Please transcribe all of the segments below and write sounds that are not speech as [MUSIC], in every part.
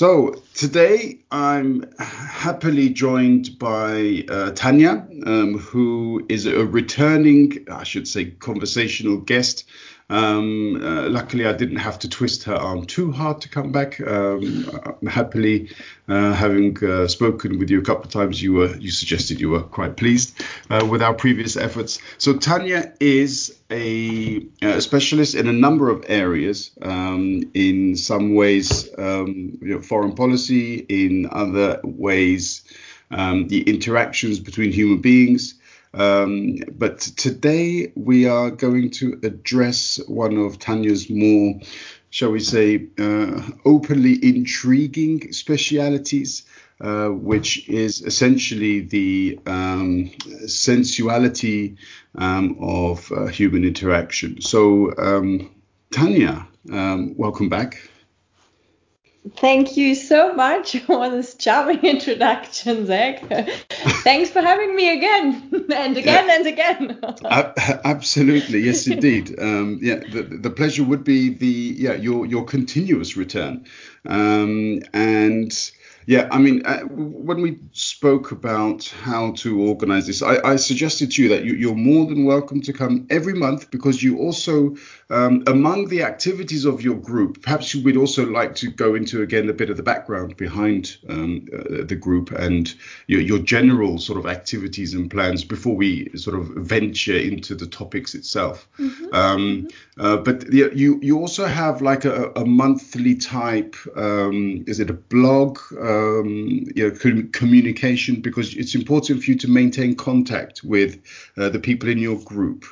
So today I'm happily joined by uh, Tanya, um, who is a returning, I should say, conversational guest um, uh, luckily, I didn't have to twist her arm too hard to come back. Um, happily, uh, having uh, spoken with you a couple of times, you were you suggested you were quite pleased uh, with our previous efforts. So Tanya is a, a specialist in a number of areas. Um, in some ways, um, you know, foreign policy. In other ways, um, the interactions between human beings. Um, but today we are going to address one of Tanya's more, shall we say, uh, openly intriguing specialities, uh, which is essentially the um, sensuality um, of uh, human interaction. So, um, Tanya, um, welcome back. Thank you so much [LAUGHS] for this charming [LAUGHS] introduction, Zach. Thanks for having me again [LAUGHS] and again yeah. and again. Absolutely, yes, indeed. Um, yeah, the, the pleasure would be the yeah your your continuous return, um, and yeah, I mean, uh, when we spoke about how to organize this, I, I suggested to you that you, are more than welcome to come every month because you also, um, among the activities of your group, perhaps you would also like to go into again a bit of the background behind um, uh, the group and your, your, general sort of activities and plans before we sort of venture into the topics itself. Mm-hmm. Um, mm-hmm. Uh, but you you also have like a, a monthly type, um, is it a blog? Um, you know, com- communication because it's important for you to maintain contact with uh, the people in your group.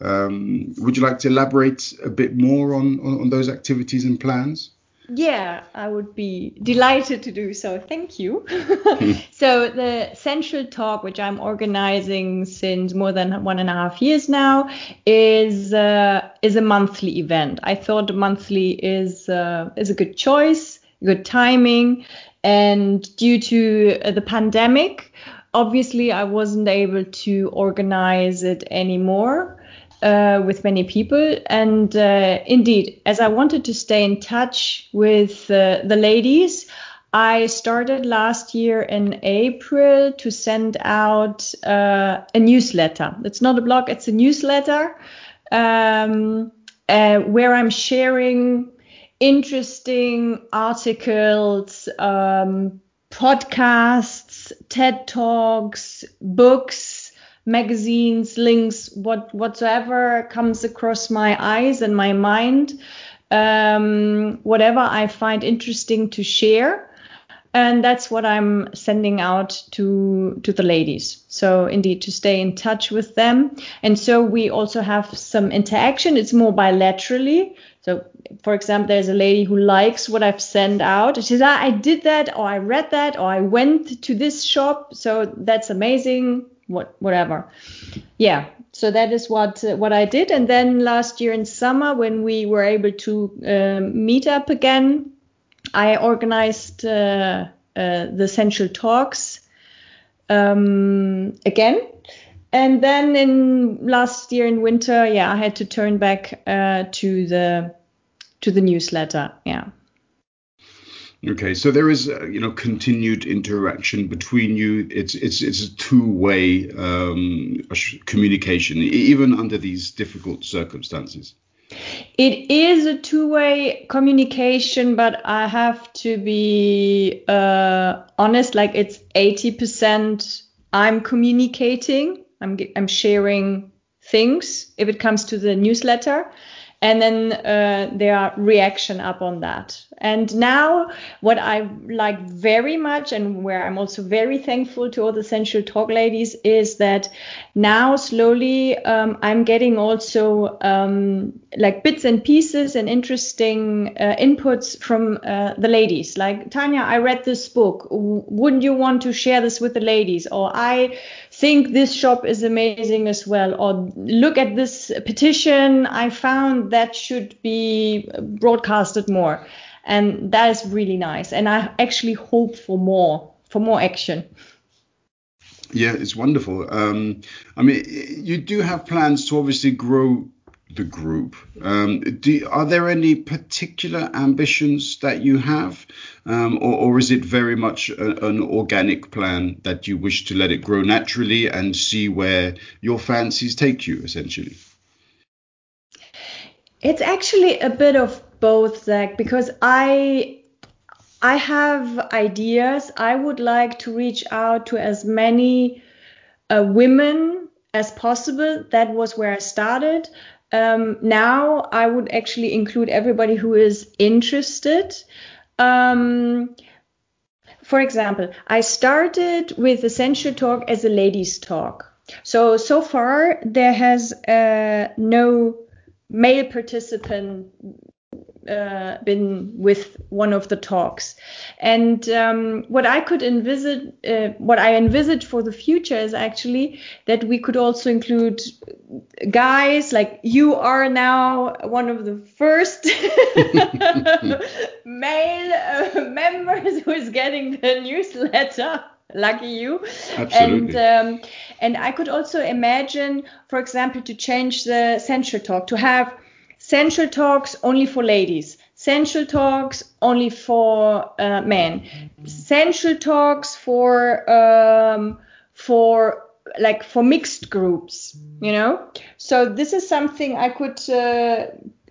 Um, would you like to elaborate a bit more on, on, on, those activities and plans? Yeah, I would be delighted to do so. Thank you. [LAUGHS] so the sensual Talk, which I'm organizing since more than one and a half years now, is uh, is a monthly event. I thought monthly is uh, is a good choice, good timing, and due to uh, the pandemic, obviously, I wasn't able to organize it anymore. Uh, with many people. And uh, indeed, as I wanted to stay in touch with uh, the ladies, I started last year in April to send out uh, a newsletter. It's not a blog, it's a newsletter um, uh, where I'm sharing interesting articles, um, podcasts, TED Talks, books, magazines, links, what whatsoever comes across my eyes and my mind, um, whatever I find interesting to share. And that's what I'm sending out to to the ladies. So indeed, to stay in touch with them. And so we also have some interaction. It's more bilaterally. So, for example, there's a lady who likes what I've sent out. She says, ah, I did that, or I read that, or I went to this shop. So that's amazing. What, whatever. Yeah. So that is what uh, what I did. And then last year in summer, when we were able to um, meet up again, I organized uh, uh, the Sensual Talks um, again and then in last year in winter yeah i had to turn back uh, to the to the newsletter yeah. Okay so there is uh, you know continued interaction between you. It's it's it's a two-way um, communication even under these difficult circumstances. It is a two-way communication but i have to be uh, honest like it's 80% i'm communicating I'm I'm sharing things if it comes to the newsletter. And then uh, there are reaction up on that. And now what i like very much and where i'm also very thankful to all the sensual talk ladies is that now slowly um, i'm getting also um, like bits and pieces and interesting uh, inputs from uh, the ladies. Like tanya i read this book. Wouldn't you want to share this with the ladies? Or i think this shop is amazing as well or look at this petition. I found that should be broadcasted more. And that is really nice. And i actually hope for more for more action. Yeah it's wonderful. Um, i mean you do have plans to obviously grow the group. Um, do, are there any particular ambitions that you have, um, or, or, is it very much a, an organic plan that you wish to let it grow naturally and see where your fancies take you, essentially? It's actually a bit of both, Zach, because I I have ideas. I would like to reach out to as many uh, women as possible. That was where I started. Um, now I would actually include everybody who is interested. Um, for example, I started with Sensual Talk as a ladies' talk. So, so far there has uh, no male participant uh, been with one of the talks. And um, what I could envisage, uh, what I envisage for the future is actually that we could also include guys like you are now one of the first [LAUGHS] male uh, members who is getting the newsletter lucky you Absolutely. and um, and i could also imagine for example to change the sensual talk to have Sensual talks only for ladies. Sensual talks only for uh, men. Sensual talks for um, for like for mixed groups, you know. So this is something I could uh,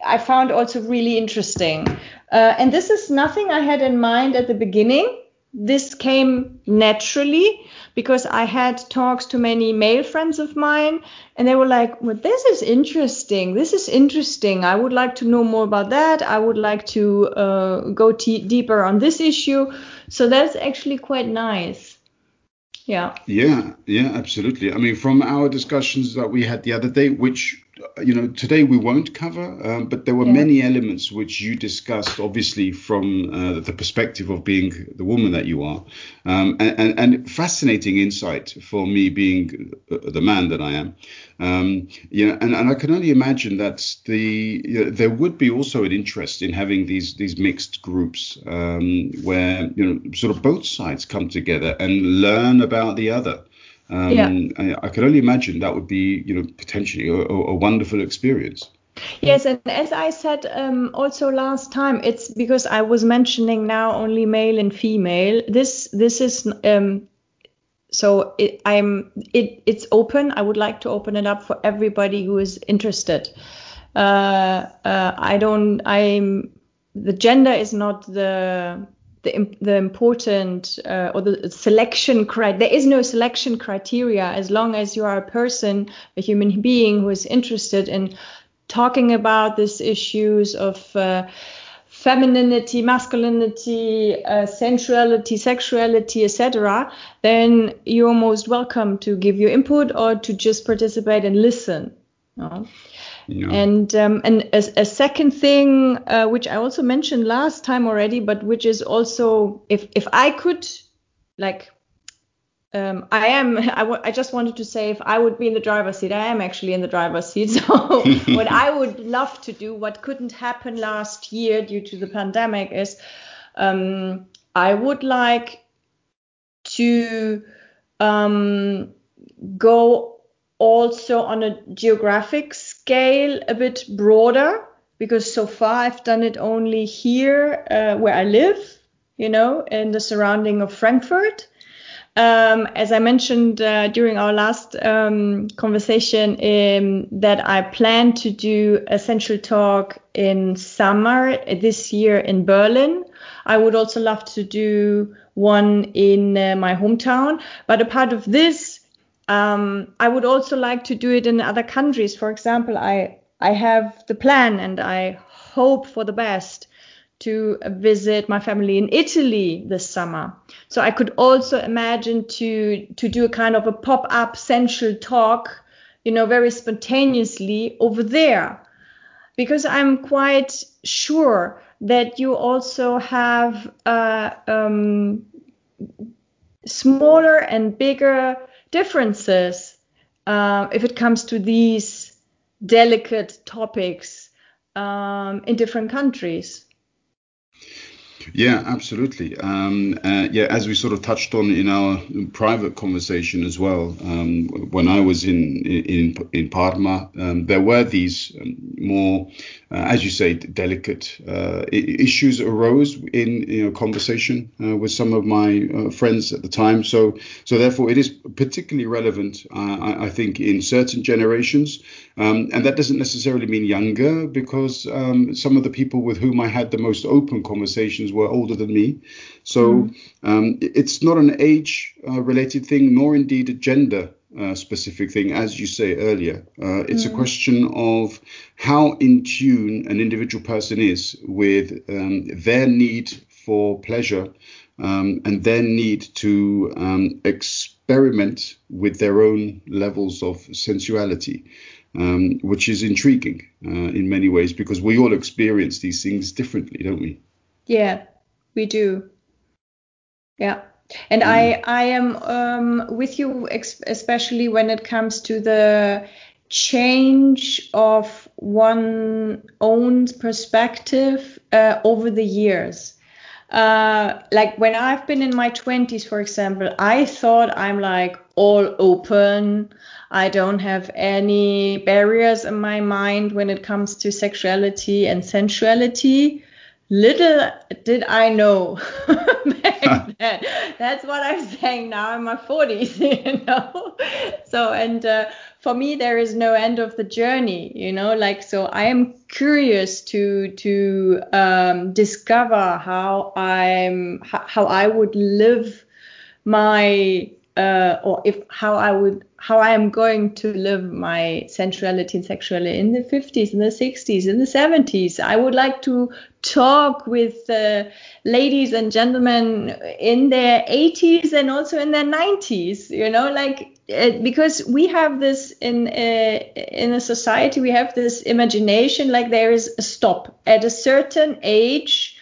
I found also really interesting, uh, and this is nothing I had in mind at the beginning. This came naturally because I had talks to many male friends of mine, and they were like, "Well, this is interesting. This is interesting. I would like to know more about that. I would like to uh, go t- deeper on this issue." So that's actually quite nice. Yeah. Yeah, yeah, absolutely. I mean, from our discussions that we had the other day, which you know today we won't cover um, but there were yeah. many elements which you discussed obviously from uh, the perspective of being the woman that you are. Um, and, and, and, fascinating insight for me being uh, the man that I am. Um, you know, and, and I can only imagine that the you know, there would be also an interest in having these these mixed groups um, where you know sort of both sides come together and learn about the other um, yeah. I, I, can only imagine that would be, you know, potentially a, a wonderful experience. Yes, and as I said um, also last time, it's because I was mentioning now only male and female. This this is um, so it, I'm it it's open. I would like to open it up for everybody who is interested. Uh, uh, I don't. I'm the gender is not the the, the important uh, or the selection criteria. There is no selection criteria as long as you are a person, a human being who is interested in talking about these issues of uh, femininity, masculinity, uh, sensuality, sexuality, etc., then you're most welcome to give your input or to just participate and listen. Yeah. And um, and a, a, second thing, uh, which I also mentioned last time already, but which is also if if I could, like, um, I am. [LAUGHS] I, w- I just wanted to say if I would be in the driver's seat, I am actually in the driver's seat. [LAUGHS] So [LAUGHS] what I would love to do, what couldn't happen last year due to the pandemic, is um, I would like to um, go also on a geographic scale a bit broader because so far I've done it only here uh, where I live, you know, in the surrounding of Frankfurt. Um, as I mentioned uh, during our last um, conversation, um, that I plan to do a sensual talk in summer this year in Berlin. I would also love to do one in uh, my hometown. But a part of this um, I would also like to do it in other countries. For example, I I have the plan and I hope for the best to visit my family in Italy this summer. So I could also imagine to to do a kind of a pop-up sensual talk, you know, very spontaneously over there. Because I'm quite sure that you also have uh, um, smaller and bigger differences uh, if it comes to these delicate topics um, in different countries. Yeah, absolutely. Um, uh, yeah, as we sort of touched on in our private conversation as well, um, when I was in in in Parma, um, there were these um, more, uh, as you say, delicate uh, issues arose in you know conversation uh, with some of my uh, friends at the time. So so therefore, it is particularly relevant, uh, I, I, think, in certain generations, um, and that doesn't necessarily mean younger, because um, some of the people with whom I had the most open conversations were older than me. So mm. um, it's not an age uh, related thing, nor indeed a gender uh, specific thing, as you say earlier. Uh, it's mm. a question of how in tune an individual person is with um, their need for pleasure um, and their need to um, experiment with their own levels of sensuality. Um, which is intriguing uh, in many ways because we all experience these things differently, don't we? Yeah, we do. Yeah. And mm. I I am um, with you especially when it comes to the change of one own perspective uh, over the years. Uh, like when I've been in my 20s, for example, I thought I'm like all open. I don't have any barriers in my mind when it comes to sexuality and sensuality little did I know [LAUGHS] back then. That's what I'm saying now in my 40s, [LAUGHS] you know. So, and uh, for me, there is no end of the journey, you know. Like, so I am curious to to um, discover how I'm how I would live my uh, or if how I would how I am going to live my sensuality and sexuality in the 50s, in the 60s, in the 70s. I would like to talk with uh, ladies and gentlemen in their 80s and also in their 90s. You know, like uh, because we have this in uh, in a society, we have this imagination like there is a stop at a certain age.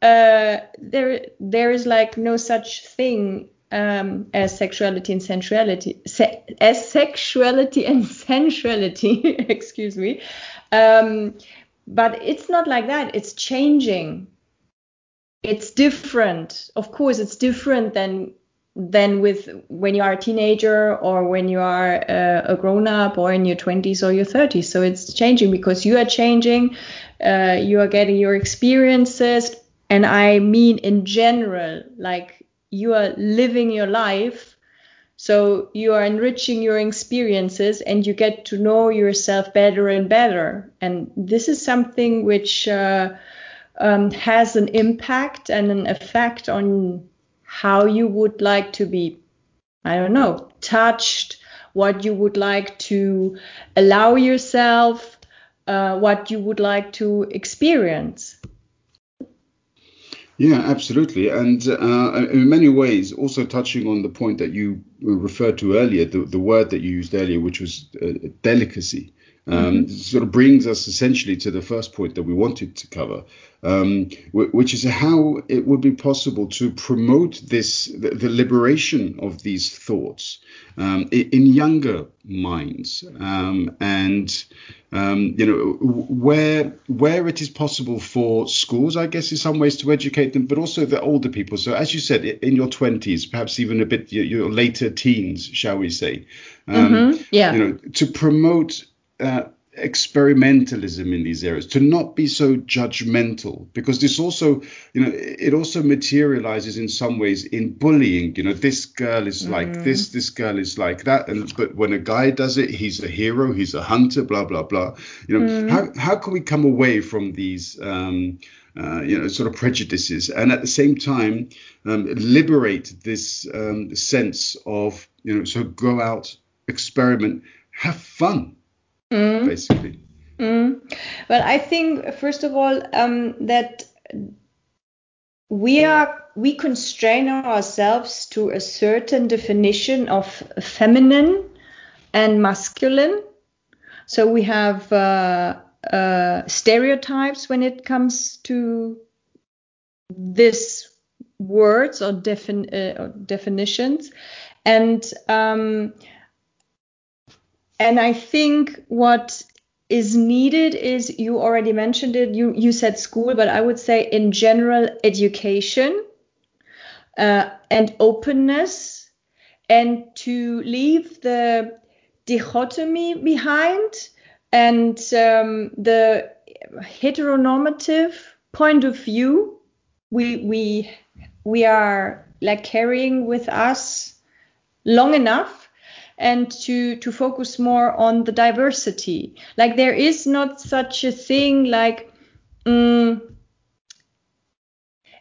Uh, there there is like no such thing um, as sexuality and sensuality, se- as sexuality and [LAUGHS] sensuality, [LAUGHS] excuse me. Um, but it's not like that. It's changing. It's different. Of course, it's different than than with when you are a teenager or when you are uh, a grown up or in your 20s or your 30s. So it's changing because you are changing. Uh, you are getting your experiences, and I mean in general, like you are living your life. So you are enriching your experiences and you get to know yourself better and better. And this is something which uh, um, has an impact and an effect on how you would like to be i don't know touched what you would like to allow yourself uh, what you would like to experience yeah, absolutely. And uh, in many ways, also touching on the point that you referred to earlier, the, the word that you used earlier, which was uh, delicacy, um, mm-hmm. sort of brings us essentially to the first point that we wanted to cover, um, which is how it would be possible to promote this the, the liberation of these thoughts um, in younger minds um, and um, you know where where it is possible for schools I guess in some ways to educate them but also the older people so as you said in your 20s perhaps even a bit your, your later teens shall we say um, mm-hmm. yeah you know to promote uh, experimentalism in these areas to not be so judgmental because this also you know it also materializes in some ways in bullying you know this girl is like mm. this this girl is like that and but when a guy does it he's a hero he's a hunter blah blah blah you know mm. how how can we come away from these um uh, you know, sort of prejudices, and at the same time um, liberate this um, sense of, you know, so go out, experiment, have fun mm. basically. Mm. Well, I think first of all um, that we are we constrain ourselves to a certain definition of feminine and masculine. So we have uh, uh, stereotypes when it comes to this words or, defin- uh, or definitions, and um, and I think what is needed is you already mentioned it. You you said school, but I would say in general education uh, and openness, and to leave the dichotomy behind and um, the heteronormative point of view we we we are like carrying with us long enough and to to focus more on the diversity. Like there is not such a thing like um,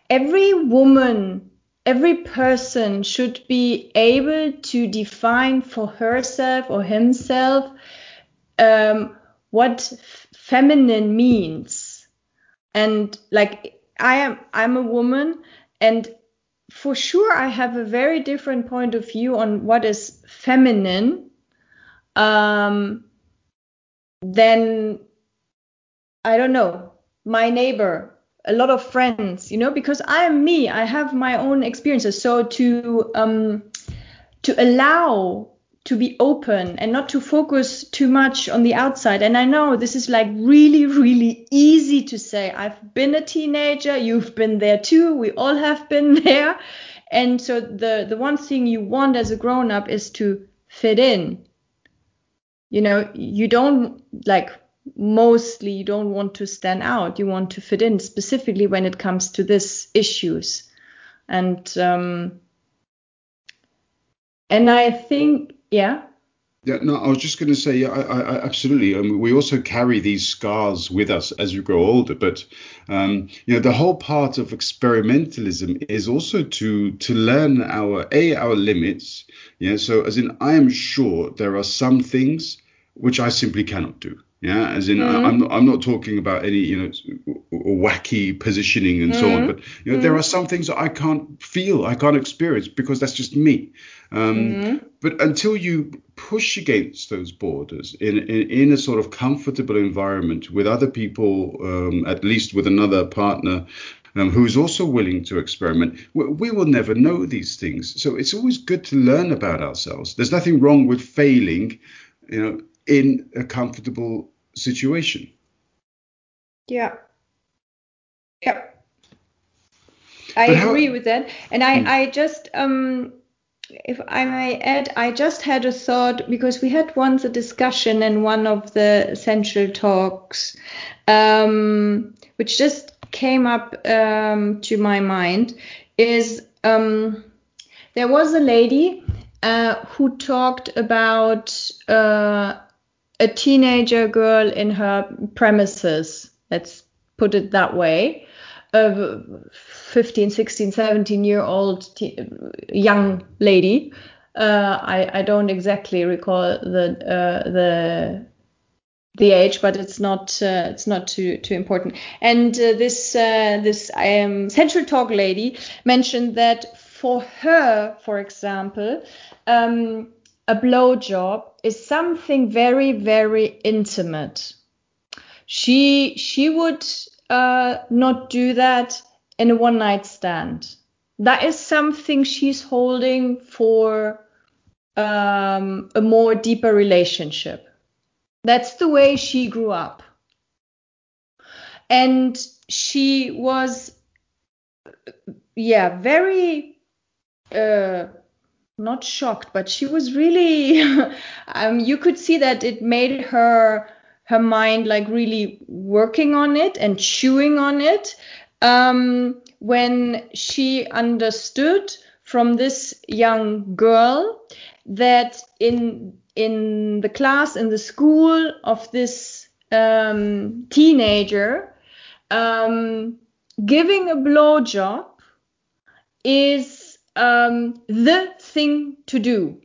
every woman every person should be able to define for herself or himself um, what feminine means. And like i am i'm a woman and for sure i have a very different point of view on what is feminine um, than i don't know my neighbor a lot of friends you know because i am me i have my own experiences. So to um, to allow to be open and not to focus too much on the outside. And I know this is like really, really easy to say. I've been a teenager, you've been there too, we all have been [LAUGHS] there. And so the the one thing you want as a grown up is to fit in. You know, you don't like mostly you don't want to stand out. You want to fit in specifically when it comes to this issues. And um and I think yeah. Yeah, no, I was just going to say, yeah, I, I, absolutely. Um, we also carry these scars with us as we grow older. But um, you know, the whole part of experimentalism is also to to learn our a our limits. Yeah, so as in, I am sure there are some things which I simply cannot do. Yeah, as in, mm-hmm. I'm not, I'm not talking about any you know wacky positioning and mm-hmm. so on, but you know mm-hmm. there are some things that I can't feel, I can't experience because that's just me. Um, mm-hmm. But until you push against those borders in, in, in a sort of comfortable environment with other people, um, at least with another partner um, who is also willing to experiment, we, we, will never know these things. So it's always good to learn about ourselves. There's nothing wrong with failing, you know, in a comfortable situation. Yeah. Yeah. I but agree with that. And I, hmm. I just um if I may add, I just had a thought because we had once a discussion in one of the sensual talks, um, which just came up um, to my mind. Is um, there was a lady uh, who talked about uh, a teenager girl in her premises. Let's put it that way. A 15, 16, 17 year old t- young lady. Uh, I, I don't exactly recall the uh, the the age, but it's not uh, it's not too too important. And uh, this uh, this um, Sensual Talk lady mentioned that for her, for example, um, a blowjob is something very very intimate. She she would uh, not do that in a one night stand. That is something she's holding for um, a more deeper relationship. That's the way she grew up. And she was, yeah, very, uh, not shocked, but she was really, [LAUGHS] um, you could see that it made her, her mind like really working on it and chewing on it. Um, when she understood from this young girl that in in the class in the school of this um, teenager um, giving a blowjob is um, the thing to do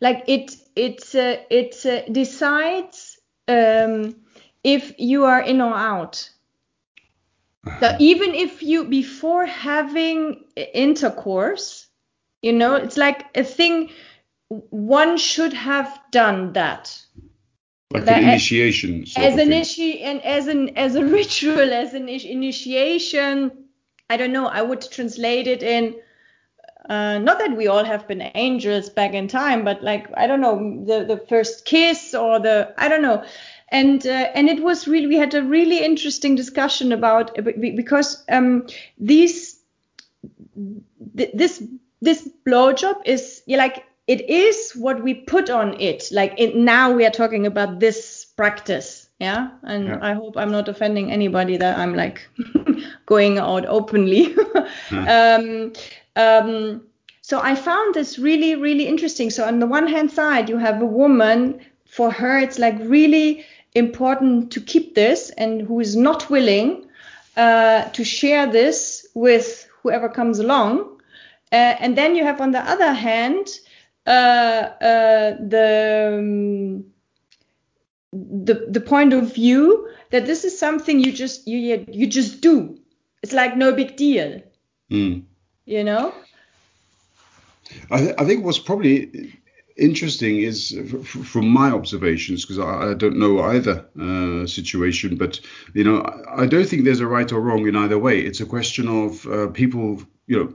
like it it uh, it uh, decides um, if you are in or out so even if you before having intercourse, you know, it's like a thing one should have done that. Like that an initiation. as an issue and as an as a [LAUGHS] ritual, as an initiation. I don't know. I would translate it in Uh, not that we all have been angels back in time, but like I don't know the the first kiss or the I don't know, and uh, and it was really we had a really interesting discussion about because um, these th- this this blowjob is yeah, like it is what we put on it. Like it, now we are talking about this practice, yeah. And yeah. I hope I'm not offending anybody that I'm like [LAUGHS] going out openly. [LAUGHS] um, um, so I found this really, really interesting. So on the one hand side, you have a woman. For her, it's like really important to keep this, and who is not willing uh, to share this with whoever comes along. Uh, and then you have on the other hand uh, uh, the um, the the point of view that this is something you just you you just do. It's like no big deal. Mm. You know. I, th- I think what's probably interesting is from my observations because I, I, don't know either uh, situation but you know I, I, don't think there's a right or wrong in either way it's a question of uh, people you know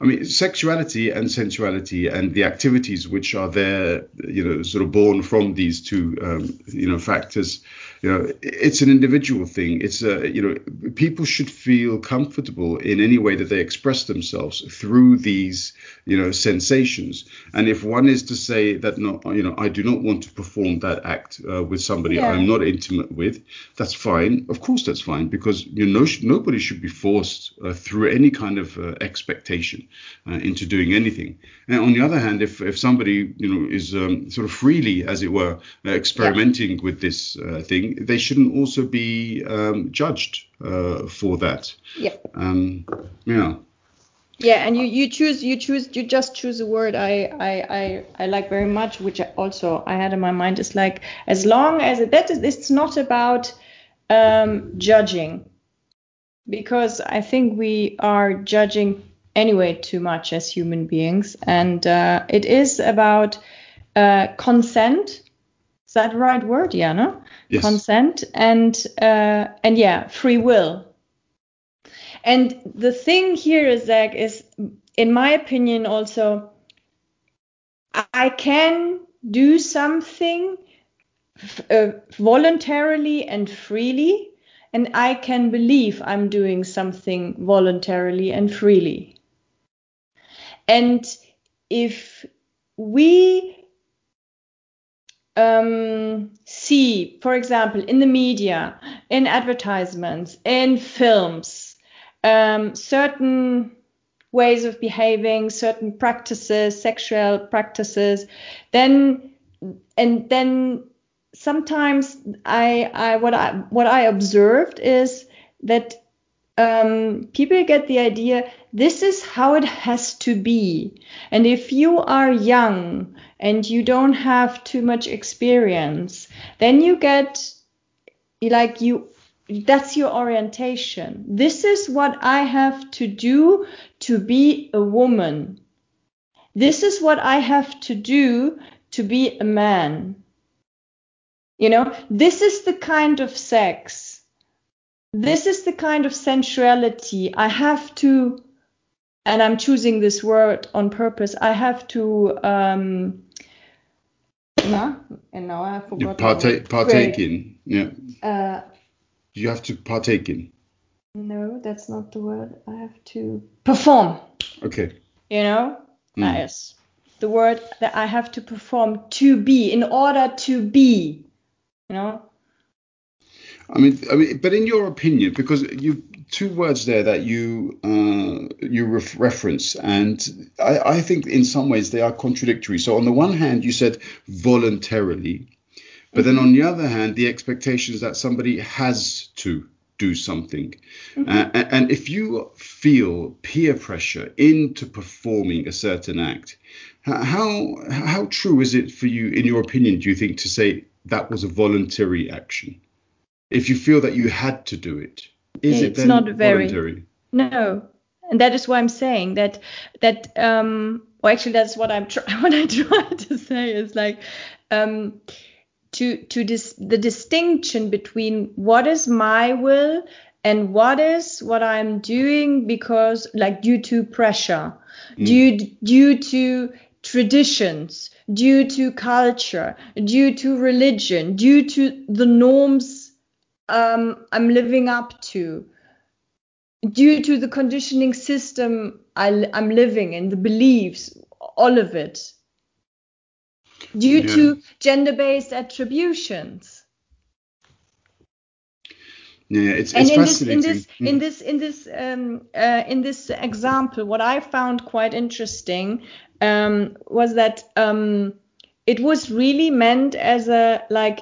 I mean, sexuality and sensuality and the activities which are there, you know, sort of born from these two, um, you know, factors you know it's an individual thing it's a you know people should feel comfortable in any way that they express themselves through these you know sensations and if one is to say that no you know i do not want to perform that act uh, with somebody yeah. i'm not intimate with that's fine of course that's fine because you know nobody should be forced uh, through any kind of uh, expectation uh, into doing anything and on the other hand if if somebody you know is um, sort of freely as it were uh, experimenting yeah. with this uh, they shouldn't also be um, judged uh, for that. Yeah. Um, yeah. Yeah, and you, you choose you choose you just choose a word I, I I I like very much, which I also I had in my mind is like as long as it, that is it's not about um, judging, because I think we are judging anyway too much as human beings, and uh, it is about uh, consent that the right word? Yeah, no? Yes. Consent and uh, and yeah, free will. And the thing here is that is, in my opinion, also, I can do something uh, voluntarily and freely, and I can believe I'm doing something voluntarily and freely. And if we um, see, for example, in the media, in advertisements, in films, um, certain ways of behaving, certain practices, sexual practices, then and then sometimes I, I what I what I observed is that um, people get the idea this is how it has to be. And if you are young and you don't have too much experience, then you get like you that's your orientation. This is what I have to do to be a woman. This is what I have to do to be a man. You know, this is the kind of sex this is the kind of sensuality I have to, and I'm choosing this word on purpose. I have to, um, nah, and now I forgot. You partake, partake in, yeah. Uh, you have to partake in. No, that's not the word. I have to perform. Okay. You know, mm. yes, the word that I have to perform to be in order to be. You know, I mean, I mean, but in your opinion, because you two words there that you uh, you ref- reference, and I, I think in some ways they are contradictory. So on the one hand, you said voluntarily, but then on the other hand, the expectation is that somebody has to do something. Mm-hmm. Uh, and if you feel peer pressure into performing a certain act, how how true is it for you, in your opinion, do you think, to say that was a voluntary action? If you feel that you had to do it is yeah, it it's not very voluntary? no and that is why i'm saying that that um well actually that's what i'm trying [LAUGHS] what i try to say is like um to to dis- the distinction between what is my will and what is what I'm doing because like due to pressure, mm. due due to traditions, due to culture, due to religion, due to the norms um, I'm living up to, due to the conditioning system I, am living in, the beliefs, all of it, due yeah. to gender based attributions. Yeah, it's, it's and in fascinating. This, in this, in this, in this, um, uh, in this example, what I found quite interesting um, was that um, it was really meant as a like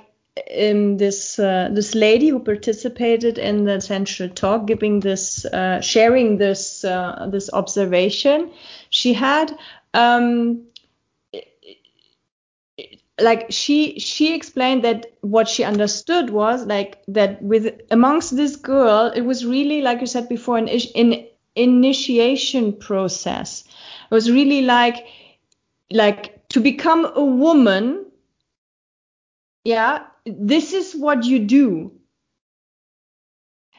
um, this uh, this lady who participated in the sensual talk, giving this uh, sharing this uh, this observation she had. Um, like she she explained that what she understood was like that with amongst this girl it was really like you said before an, an initiation process it was really like like to become a woman yeah this is what you do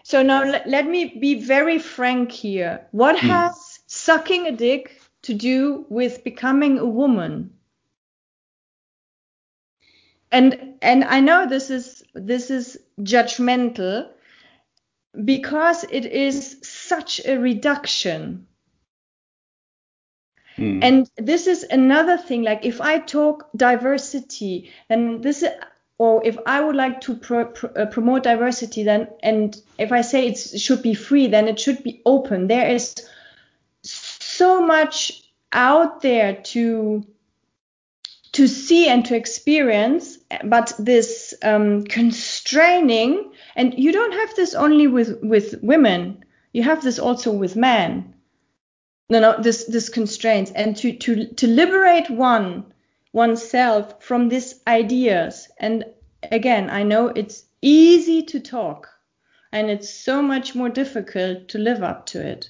so now let, let me be very frank here what mm. has sucking a dick to do with becoming a woman and and i know this is this is judgmental because it is such a reduction mm. and this is another thing like if i talk diversity then this or if i would like to pro, pro, uh, promote diversity then and if i say it should be free then it should be open. There is so much out there to to see and to experience, but this um, constraining, and you don't have this only with with women, you have this also with men. No, no, this this constraints, and to to to liberate one oneself from these ideas. And again, I know it's easy to talk, and it's so much more difficult to live up to it.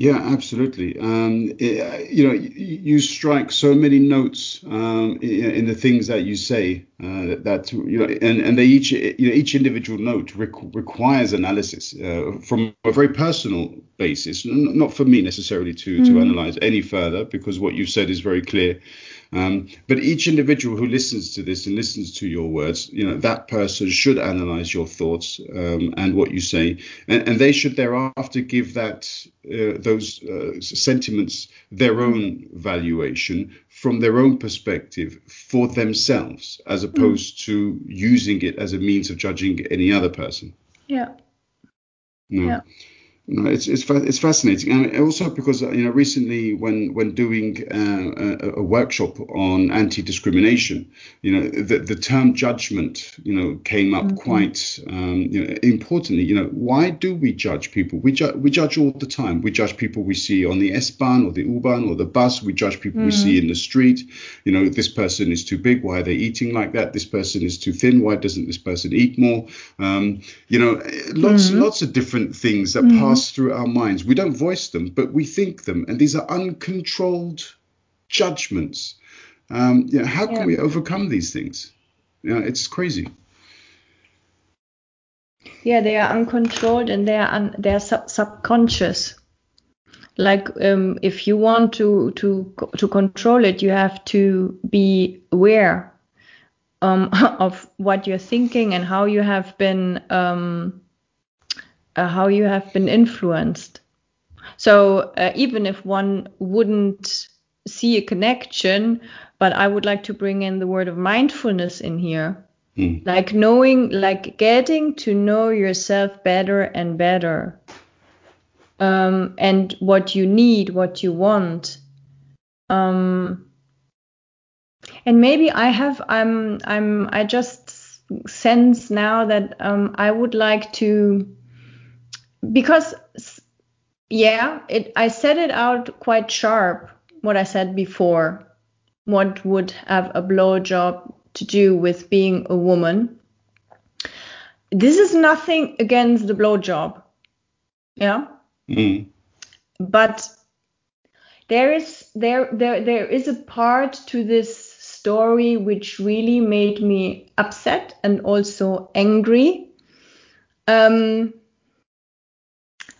Yeah, absolutely. Um, it, you know, you, you, strike so many notes um, in, in, the things that you say uh, that, that, you know, and, and they each you know each individual note requ- requires analysis uh, from a very personal basis, not for me necessarily to mm-hmm. to analyze any further because what you've said is very clear. Um, but each individual who listens to this and listens to your words, you know, that person should analyze your thoughts um, and what you say, and, and, they should thereafter give that uh, those uh, sentiments their own valuation from their own perspective for themselves, as opposed mm. to using it as a means of judging any other person. Yeah. No. Yeah no, it's it's it's fascinating, and also because you know recently when when doing uh, a, a, workshop on anti-discrimination, you know the the term judgment you know came up mm-hmm. quite um, you know importantly. You know why do we judge people? We ju- we judge all the time. We judge people we see on the S-Bahn or the U-Bahn or the bus. We judge people mm-hmm. we see mm-hmm. in the street. You know this person is too big. Why are they eating like that? This person is too thin. Why doesn't this person eat more? Um, you know lots mm-hmm. lots of different things that pass pass through our minds. We don't voice them, but we think them, and these are uncontrolled judgments. Um, you know, how can yeah. we overcome these things? You know, it's crazy. Yeah, they are uncontrolled and they are un- they are sub- subconscious. Like um, if you want to to to control it, you have to be aware um, [LAUGHS] of what you're thinking and how you have been um, uh, how you have been influenced. So uh, even if one wouldn't see a connection, but I would like to bring in the word of mindfulness in here. Mm. Like knowing, like getting to know yourself better and better. Um, and what you need, what you want. Um, and maybe I have, I'm, I'm, I just sense now that um, I would like to because yeah, it I said it out quite sharp what I said before. What would have a blowjob to do with being a woman? This is nothing against the blowjob. Yeah. Mm. But there is there there there is a part to this story which really made me upset and also angry Um,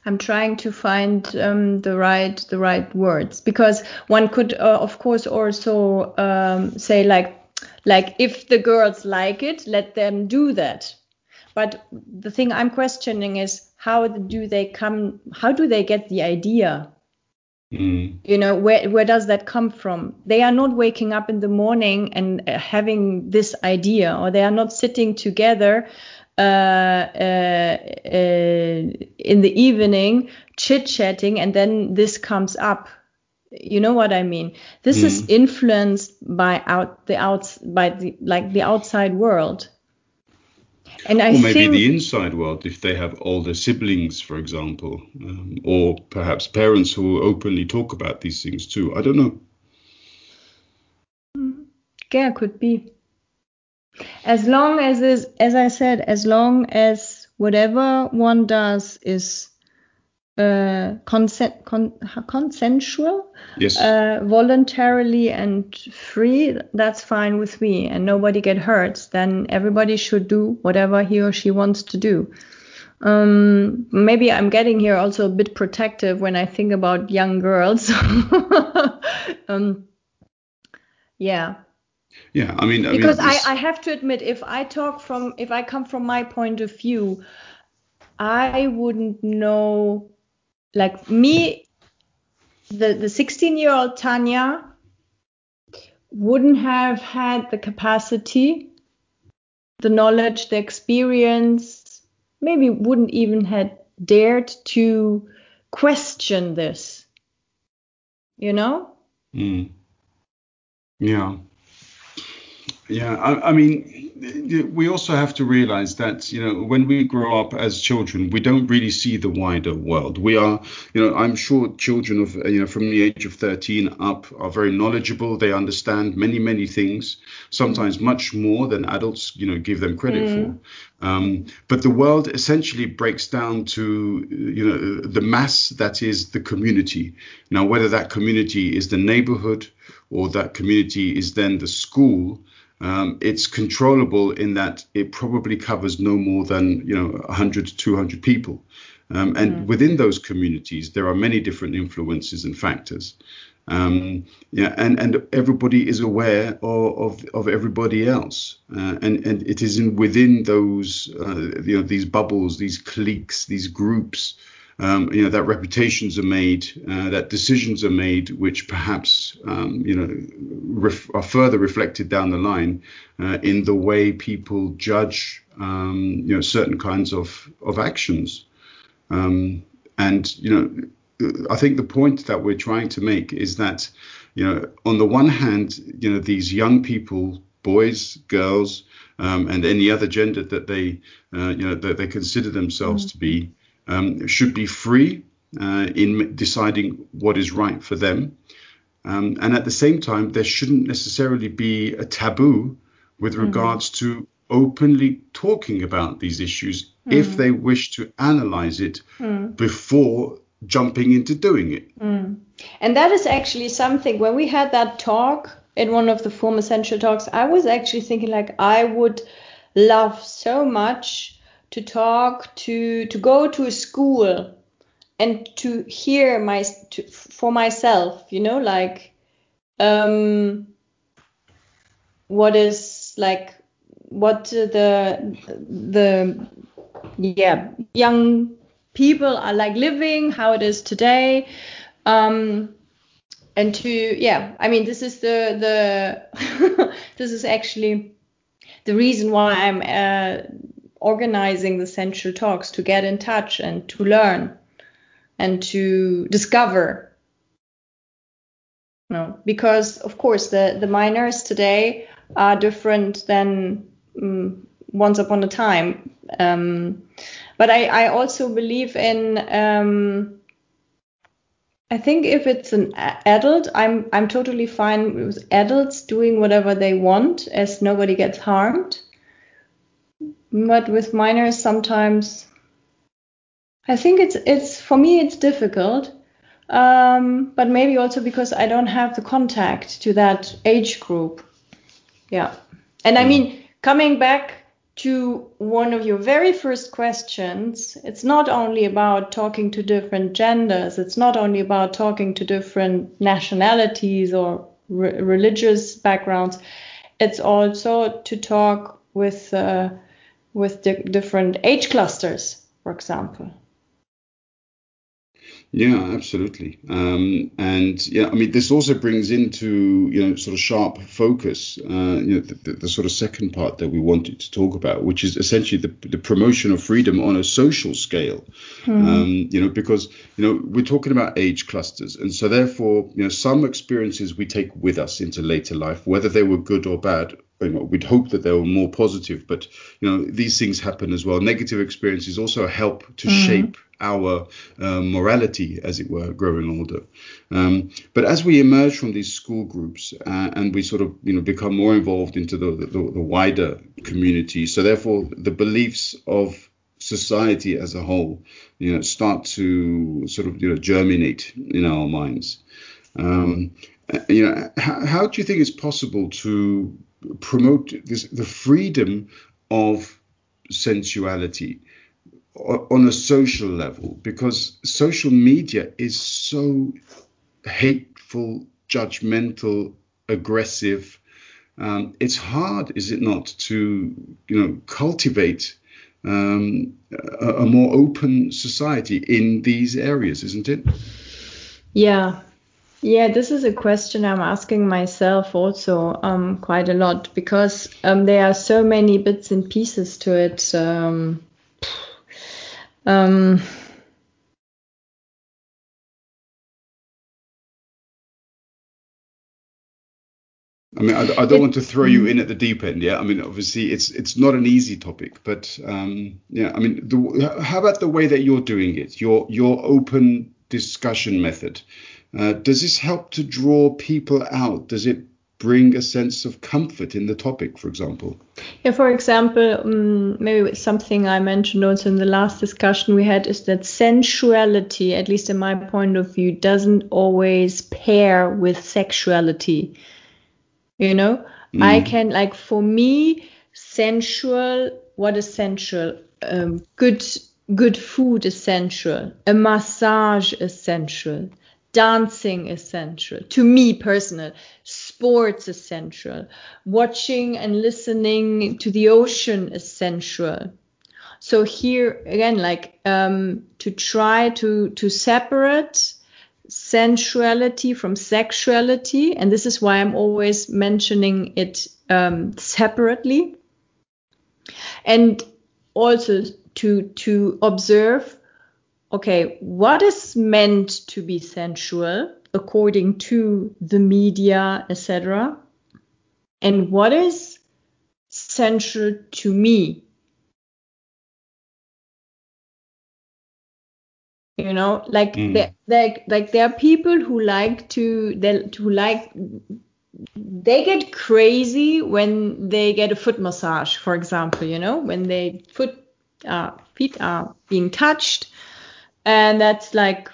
I'm trying to find um, the right the right words because one could uh, of course also um, say like like if the girls like it, let them do that. But the thing I'm questioning is how do they come? How do they get the idea? Mm. You know, where where does that come from? They are not waking up in the morning and uh, having this idea, or they are not sitting together in the evening chit chatting, and then this comes up. You know what I mean? This mm. is influenced by out the outs by the like the outside world. And I or maybe think, the inside world, if they have older siblings, for example, um, or perhaps parents who openly talk about these things too. I don't know. Yeah, could be. As long as is, as I said, as long as whatever one does is uh, consent, con, consensual, yes. uh, voluntarily and free, that's fine with me, and nobody get hurt. Then everybody should do whatever he or she wants to do. Um, maybe I'm getting here also a bit protective when I think about young girls. [LAUGHS] um, yeah. Yeah, I mean, I because mean, I, I have to admit, if I talk from, if I come from my point of view, I wouldn't know like me, the the 16 year old Tanya wouldn't have had the capacity, the knowledge, the experience, maybe wouldn't even have dared to question this. You know? Mm. Yeah. Yeah, I, I, mean, we also have to realize that you know when we grow up as children, we don't really see the wider world. We are, you know, I'm sure children of you know from the age of 13 up are very knowledgeable. They understand many many things, sometimes much more than adults you know give them credit mm. for. Um, but the world essentially breaks down to you know the mass that is the community. Now, whether that community is the neighborhood or that community is then the school um, it's controllable in that it probably covers no more than you know 100 to 200 people. Um, and mm. within those communities, there are many different influences and factors. Um, yeah, and, and everybody is aware of, of, of everybody else, uh, and and it is in within those uh, you know these bubbles, these cliques, these groups um, you know that reputations are made, uh, that decisions are made, which perhaps um, you know ref- are further reflected down the line uh, in the way people judge um, you know certain kinds of of actions. Um, and you know, I think the point that we're trying to make is that you know, on the one hand, you know, these young people, boys, girls, um, and any other gender that they, uh, you know, that they consider themselves mm. to be, um, should be free uh, in deciding what is right for them. Um, and at the same time, there shouldn't necessarily be a taboo with mm-hmm. regards to openly talking about these issues mm. if they wish to analyze it mm. before jumping into doing it. Mm. And that is actually something when we had that talk in one of the former sensual talks, I was actually thinking like I would love so much to talk to to go to a school and to hear my to, for myself you know like um what is like what the the yeah young people are like living how it is today um and to yeah i mean this is the the [LAUGHS] this is actually the reason why i'm uh, organizing the sensual talks to get in touch and to learn and to discover. No because of course the the minors today are different than um, once upon a time. Um, but I, I also believe in um, I think if it's an adult, I'm I'm totally fine with adults doing whatever they want as nobody gets harmed but with minors sometimes I think it's it's for me it's difficult. Um, but maybe also because I don't have the contact to that age group. Yeah. And I hmm. mean, coming back to one of your very first questions, it's not only about talking to different genders, it's not only about talking to different nationalities or re- religious backgrounds, it's also to talk with uh, with di- different age clusters, for example. Yeah, absolutely. Um, and yeah, I mean, this also brings into you know sort of sharp focus, uh, you know, the, the, the, sort of second part that we wanted to talk about, which is essentially the, the promotion of freedom on a social scale. Mm. Um, you know, because you know we're talking about age clusters, and so therefore, you know, some experiences we take with us into later life, whether they were good or bad, we'd hope that they were more positive, but you know these things happen as well. Negative experiences also help to mm. shape our uh, morality, as it were, growing older. Um, but as we emerge from these school groups uh, and we sort of you know become more involved into the, the, the wider community, so therefore the beliefs of society as a whole, you know, start to sort of you know germinate in our minds. Um, you know, how, how do you think it's possible to promote this the freedom of sensuality on a social level because social media is so hateful, judgmental, aggressive. Um, it's hard, is it not, to you know cultivate um, a, a, more open society in these areas, isn't it? Yeah, yeah. This is a question I'm asking myself also um, quite a lot because um, there are so many bits and pieces to it. Um, um, I mean, I, I don't it, want to throw you in at the deep end. Yeah, I mean, obviously, it's it's not an easy topic, but um, yeah, I mean, the, how about the way that you're doing it? Your your open discussion method. Uh, does this help to draw people out? Does it bring a sense of comfort in the topic, for example? Yeah, for example, um, maybe something I mentioned also in the last discussion we had is that sensuality, at least in my point of view, doesn't always pair with sexuality. You know, mm. I can, like, for me, sensual, what is sensual? Um, good good food essential, a massage essential, dancing essential to me personal sports essential watching and listening to the ocean essential so here again like um, to try to to separate sensuality from sexuality and this is why i'm always mentioning it um, separately. And also to to observe okay, what is meant to be sensual according to the media, etc., and what is sensual to me? You know, like mm. there, there, like there are people who like to, they, who like, they get crazy when they get a foot massage, for example. You know, when they foot uh, feet are being touched and that's like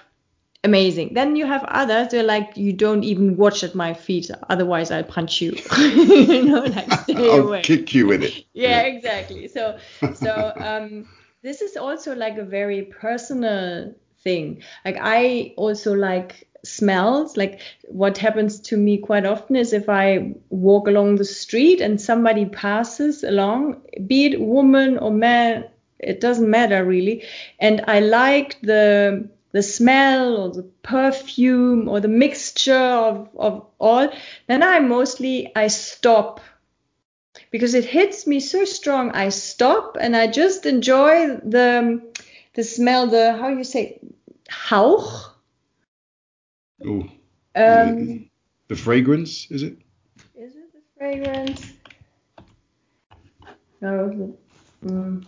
amazing. Then you have others they're like, you don't even watch at my feet, otherwise I'll punch you. [LAUGHS] you know, like [LAUGHS] [LAUGHS] stay I'll away. kick you with it. yeah, yeah, exactly. So so um, this is also like a very personal thing. Like I also like smells. Like what happens to me quite often is if I walk along the street and somebody passes along, be it woman or man, it doesn't matter really. And I like the the smell or the perfume or the mixture of, of all, then I mostly I stop because it hits me so strong. I stop and I just enjoy the the smell, the how you say Hauch. Oh. Um, the fragrance is it? Is it the fragrance? No. Mm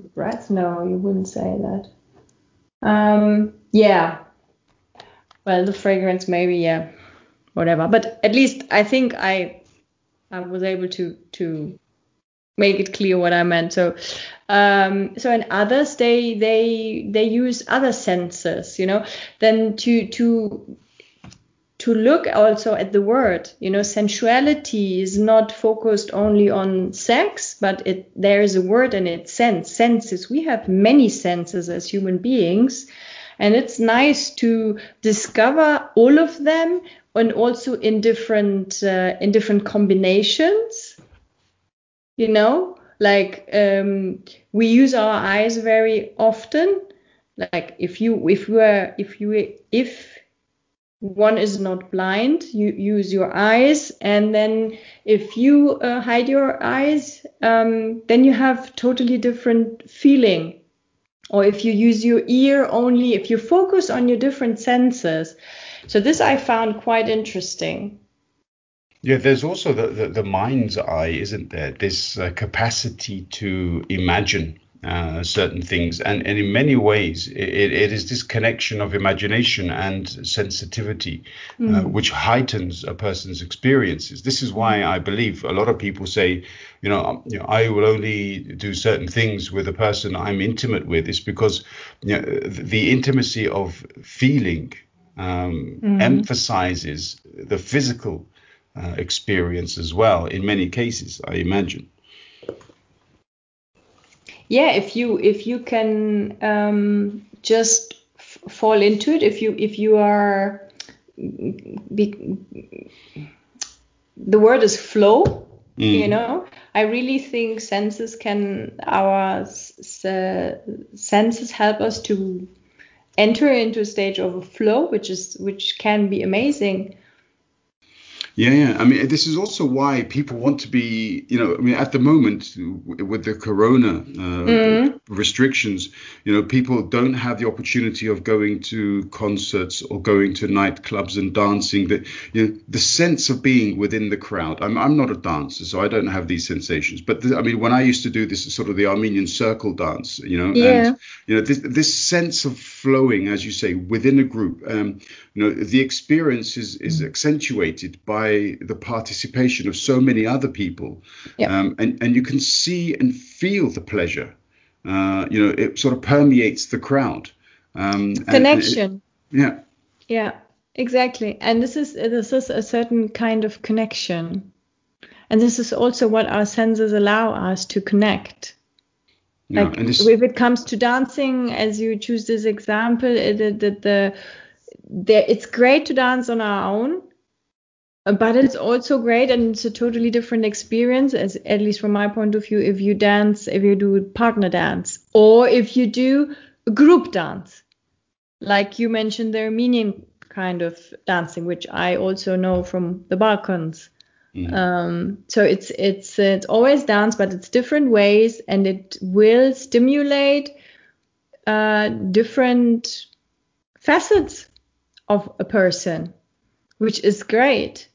breath? No, you wouldn't say that. Um, yeah. Well, the fragrance, maybe, yeah, whatever. But at least I think I, I was able to to make it clear what I meant. So, um, so in others, they they they use other senses, you know, then to to to look also at the word. You know, sensuality is not focused only on sex, but it there is a word in it, sense. Senses. We have many senses as human beings, and it's nice to discover all of them and also in different uh, in different combinations. You know, like um, we use our eyes very often. Like if you if you are if you if one is not blind you use your eyes and then if you uh, hide your eyes um, then you have totally different feeling. Or if you use your ear only if you focus on your different senses. So this i found quite interesting. Yeah there's also the, the, the mind's eye isn't there? This uh, capacity to imagine uh, certain things. And, and in many ways, it, it is this connection of imagination and sensitivity mm. uh, which heightens a person's experiences. This is why I believe a lot of people say, you know, um, you know, I will only do certain things with a person I'm intimate with. Is because you know, the intimacy of feeling um, mm. emphasizes the physical uh, experience as well in many cases, I imagine yeah if you if you can um, just f- fall into it if you if you are be, the word is flow mm. you know i really think senses can our senses help us to enter into a stage of a flow which is which can be amazing yeah, yeah. I mean, this is also why people want to be, you know, I mean, at the moment with the corona uh, mm. restrictions, you know, people don't have the opportunity of going to concerts or going to nightclubs and dancing. That you know, the sense of being within the crowd. I'm, I'm not a dancer, so I don't have these sensations. But the, I mean, when I used to do this sort of the Armenian circle dance, you know, yeah. and you know, this, this sense of flowing, as you say, within a group. Um, you know, the experience is is mm. accentuated by by the participation of so many other people, yep. um, and and you can see and feel the pleasure. Uh, you know, it sort of permeates the crowd. Um, Connection. It, yeah. Yeah, exactly. And this is this is a certain kind of connection, and this is also what our senses allow us to connect. Yeah, like if it comes to dancing, as you choose this example, the, the, the, it's great to dance on our own but it's also great and it's a totally different experience as at least from my point of view if you dance if you do partner dance or if you do group dance. Like you mentioned the armenian kind of dancing which i also know from the balkans. Mm. um, so it's it's it's always dance but it's different ways and it will stimulate uh, different facets of a person which is great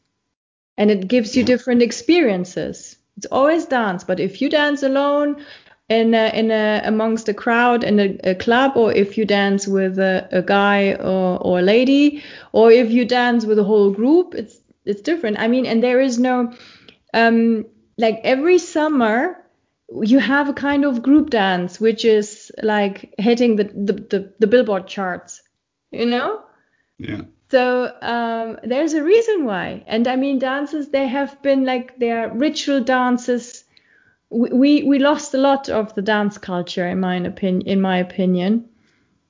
and it gives you different experiences. It's always dance, but if you dance alone in a, in a, amongst a crowd in a, a club, or if you dance with a, a guy or, or a lady, or if you dance with a whole group, it's it's different. I mean, and there is no um, like every summer you have a kind of group dance which is like hitting the the, the, the billboard charts, you know? Yeah. So um, there's a reason why. And I mean, dances, they have been like, their ritual dances. We, we lost a lot of the dance culture, in my opinion. In my opinion.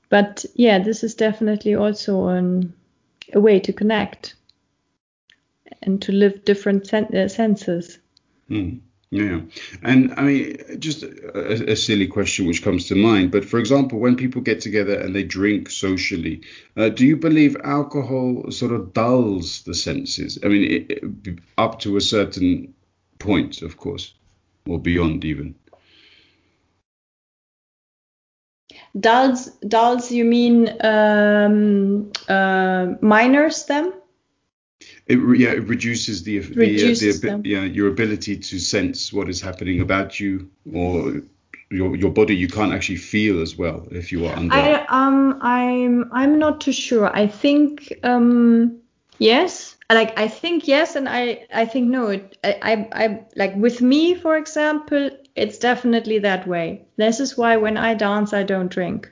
But yeah, this is definitely also an, a way to connect and to live different sen- uh, senses. Mm. Yeah, and I mean, just a, a, silly question which comes to mind, but for example, when people get together and they drink socially, uh, do you believe alcohol sort of dulls the senses? I mean, it, it, up to a certain point, of course, or beyond even. Dulls, dulls, you mean um, uh, minors them? It yeah it reduces the reduces the, the yeah your ability to sense what is happening about you or your your body. You can't actually feel as well if you are under I um I'm I'm not too sure. I think um yes. Like I think yes and I I think no. It, I, I I like with me for example it's definitely that way. This is why when I dance I don't drink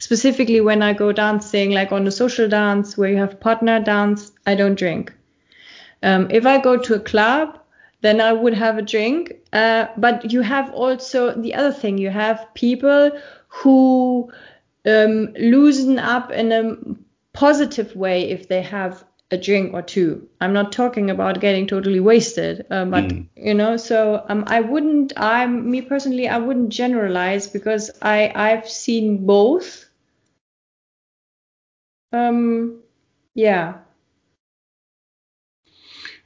specifically when I go dancing, like on a social dance where you have partner dance, I don't drink. Um, if I go to a club, then I would have a drink. Uh, but you have also the other thing. You have people who um, loosen up in a positive way if they have a drink or two. I'm not talking about getting totally wasted, uh, but mm. you know, so um, I wouldn't. I'm me personally, I wouldn't generalize because I I've seen both. Um, yeah.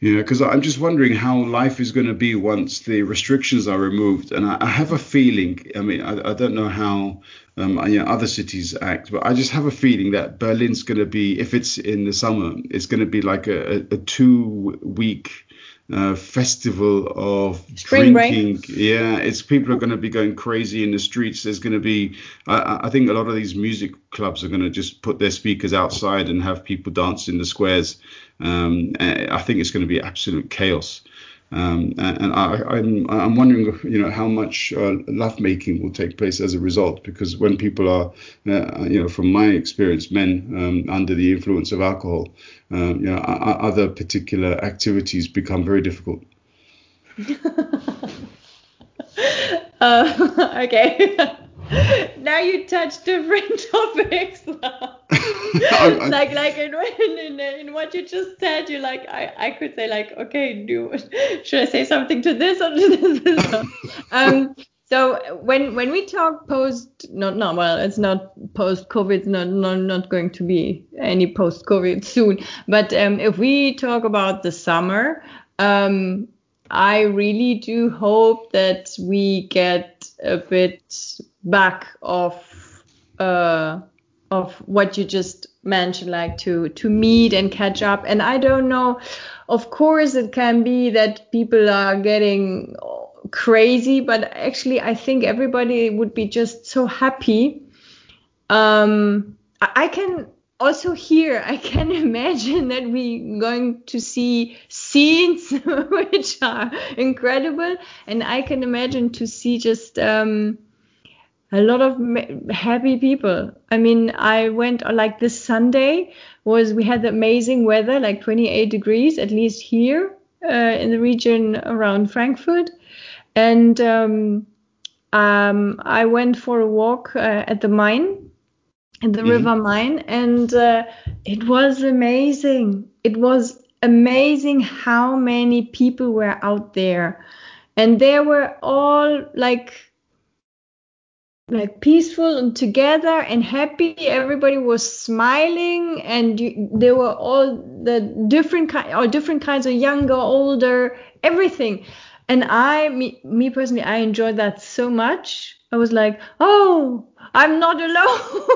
Yeah, because I'm just wondering how life is going to be once the restrictions are removed, and I, I have a feeling. I mean, I, I don't know how um, you know, other cities act, but I just have a feeling that Berlin's going to be, if it's in the summer, it's going to be like a, a two-week uh, festival of Spring drinking. Break. Yeah, it's people are going to be going crazy in the streets. There's going to be, I, I think, a lot of these music clubs are going to just put their speakers outside and have people dance in the squares. Um, I think it's going to be absolute chaos. Um, and I, am I'm, I'm wondering, you know, how much uh, lovemaking will take place as a result, because when people are, uh, you know, from my experience, men um, under the influence of alcohol, um, you know, other particular activities become very difficult. uh, [LAUGHS] [LAUGHS] okay. [LAUGHS] [LAUGHS] now you touch different [LAUGHS] topics. [LAUGHS] like like in, in, in what you just said, you like I, I could say like okay, do should I say something to this or to this? um, so when when we talk post not no well it's not post COVID not not not going to be any post COVID soon but um, if we talk about the summer um, I really do hope that we get a bit back of uh, of what you just mentioned, like to to meet and catch up. And I don't know. Of course, it can be that people are getting crazy, but actually, I think everybody would be just so happy. Um, I can also here I can [LAUGHS] imagine that we're going to see scenes [LAUGHS] which are incredible, and I can imagine to see just um, a lot of happy people. I mean, I went like this Sunday was we had the amazing weather, like 28 degrees at least here uh, in the region around Frankfurt, and um, um, I went for a walk uh, at the Main, at the mm-hmm. River Main, and uh, it was amazing. It was amazing how many people were out there, and they were all like like peaceful and together and happy. Everybody was smiling and you, they were all the different kind or different kinds of younger older everything. And i me, me personally i enjoyed that so much. I was like oh i'm not alone.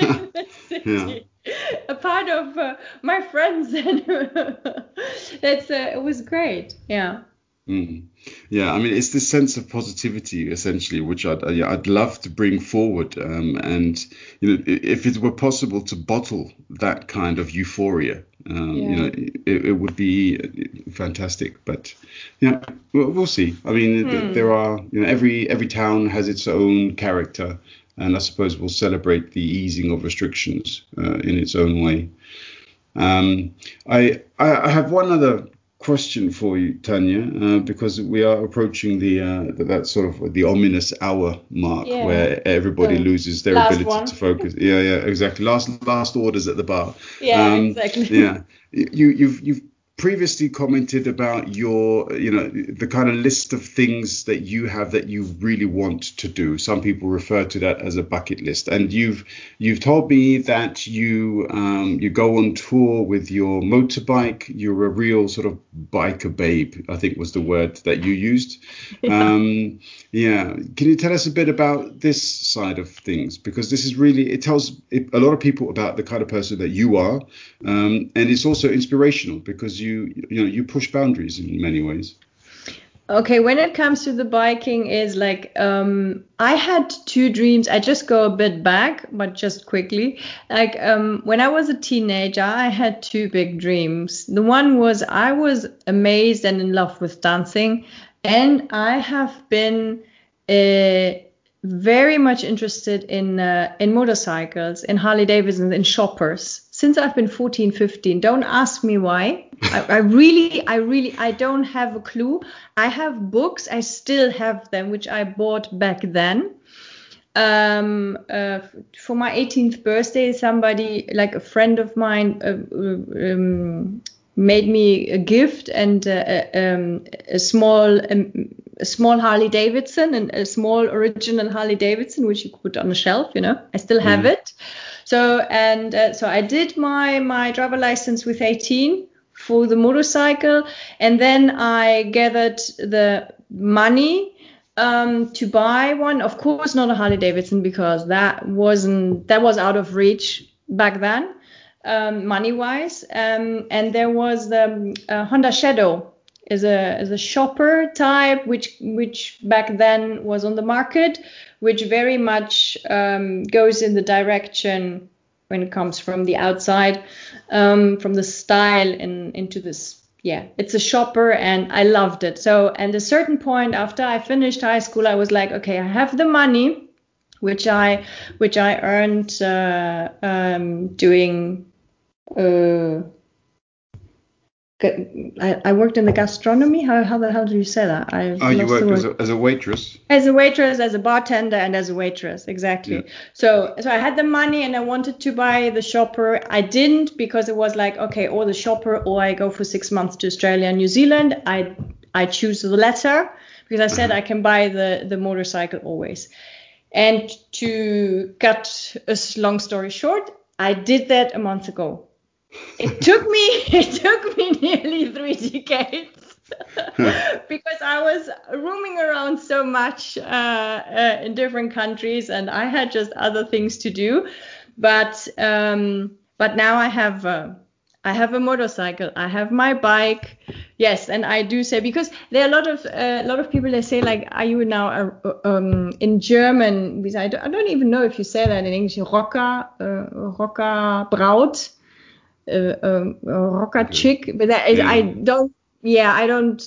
In the city yeah. a part of uh, my friends. And [LAUGHS] that's uh, it was great. Yeah. Mm. Yeah, I mean, it's this sense of positivity essentially, which I'd I'd love to bring forward. Um, and you know, if it were possible to bottle that kind of euphoria, um, yeah. you know, it, it, would be fantastic. But yeah, we'll, we'll see. I mean, hmm. there are you know every every town has its own character, and I suppose we'll celebrate the easing of restrictions uh, in its own way. Um, I I have one other question for you, Tanya, uh, because we are approaching the uh, that sort of the ominous hour mark yeah. where everybody the loses their ability one. to focus. Yeah, yeah, exactly. Last last orders at the bar. Yeah, um, exactly. Yeah, you you've you've previously commented about your, you know, the kind of list of things that you have that you really want to do. Some people refer to that as a bucket list, and you've you've told me that you um, you go on tour with your motorbike. You're a real sort of biker babe, I think was the word that you used. [LAUGHS] Yeah. Um, yeah. Can you tell us a bit about this side of things? Because this is really it tells a lot of people about the kind of person that you are, um, and it's also inspirational because you you you know you push boundaries in many ways. Okay when it comes to the biking is like um i had two dreams. I just go a bit back but just quickly. Like um when i was a teenager i had two big dreams. The one was i was amazed and in love with dancing and i have been uh, very much interested in uh, in motorcycles, in Harley Davidsons, in choppers since I've been 14, 15. Don't ask me why. I, I, really, I really, I don't have a clue. I have books. I still have them, which I bought back then. Um, uh, for my 18th birthday, somebody, like a friend of mine, uh, um, made me a gift and uh, um, a small um, a small Harley Davidson and a small original Harley Davidson, which you could put on a shelf. You know, I still have mm. it. So and uh, so I did my my driver license with 18 for the motorcycle, and then I gathered the money um, to buy one. Of course, not a Harley Davidson because that wasn't that was out of reach back then, um, money wise. Um, and there was the uh, Honda Shadow is a is a chopper type which which back then was on the market which very much um, goes in the direction when it comes from the outside um, from the style in, into this yeah it's a chopper and i loved it. So at a certain point after i finished high school i was like okay i have the money which i which i earned uh, um, doing uh, I, I worked in the gastronomy. How, how the hell do you say that? I oh, you worked as a, as a waitress. As a waitress, as a bartender, and as a waitress, exactly. Yeah. So so I had the money and I wanted to buy the chopper. I didn't because it was like okay, or the chopper, or I go for six months to Australia and New Zealand. I I choose the latter because I said uh-huh. I can buy the the motorcycle always. And to cut a long story short, I did that a month ago it took me [LAUGHS] it took me nearly three decades [LAUGHS] because I was roaming around so much uh, uh, in different countries and I had just other things to do. But um, but now I have uh, I have a motorcycle. I have my bike. Yes, and I do say because there are a lot of uh, a lot of people that say like, are you now um, in German? I don't, I don't even know if you say that in English. Rocker, uh, Rocker Braut uh, um, rocker chick, but that, yeah. I don't. Yeah, I don't.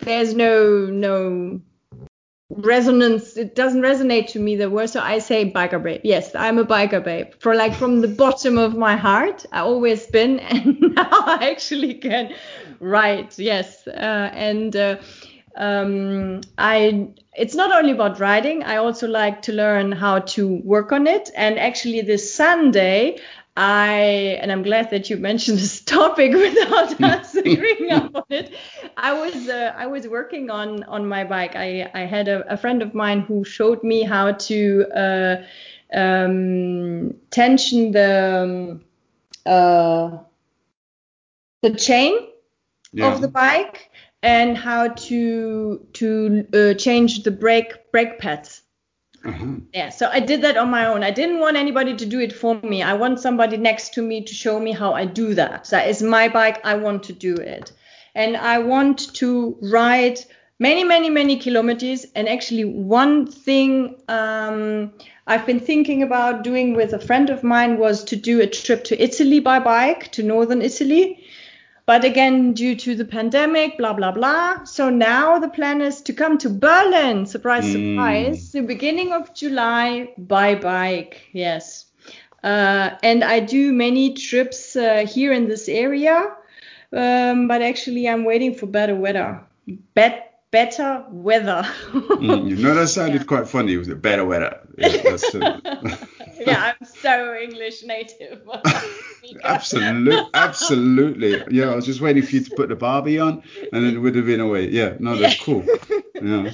There's no no resonance. It doesn't resonate to me the word. So I say biker babe. Yes, I'm a biker babe. For like from the bottom of my heart, I always been, [LAUGHS] and now I actually can write. Yes, uh, and. Uh, um, I it's not only about writing. I also like to learn how to work on it. And actually, this Sunday, I and I'm glad that you mentioned this topic [LAUGHS] without [LAUGHS] us agreeing on it. I was uh, I was working on on my bike. I I had a, a friend of mine who showed me how to uh, um, tension the um, uh, the chain yeah. of the bike and how to to uh, change the brake brake pads uh-huh. Yeah, so I did that on my own. I didn't want anybody to do it for me. I want somebody next to me to show me how I do that. That is my bike. I want to do it. And I want to ride many, many, many kilometers. And actually, one thing um, I've been thinking about doing with a friend of mine was to do a trip to Italy by bike, to northern Italy. But again, due to the pandemic, blah, blah, blah. So now the plan is to come to Berlin. Surprise, mm. surprise. The beginning of July by bike. Yes. Uh, and I do many trips uh, here in this area. Um, but actually, I'm waiting for better weather. Bet better weather. mm, you know, that [LAUGHS] sounded yeah. quite funny. Was it better weather? Yeah, [LAUGHS] yeah I'm so English native. [LAUGHS] absolutely, absolutely. Yeah, I was just waiting for you to put the Barbie on, and it would have been away. Yeah, no, that's yeah. cool. Yeah.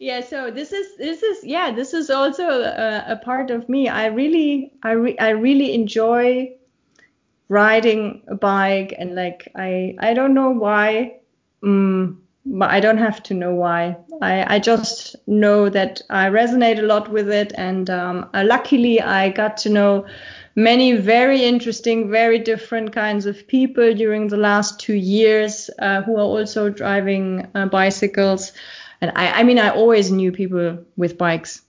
Yeah, so this is this is yeah this is also a, a part of me. I really I re, I really enjoy riding a bike and like I I don't know why. Um, I don't have to know why. I, I just know that I resonate a lot with it, and um, uh, luckily I got to know many very interesting, very different kinds of people during the last two years uh, who are also driving uh, bicycles. And I, I mean, I always knew people with bikes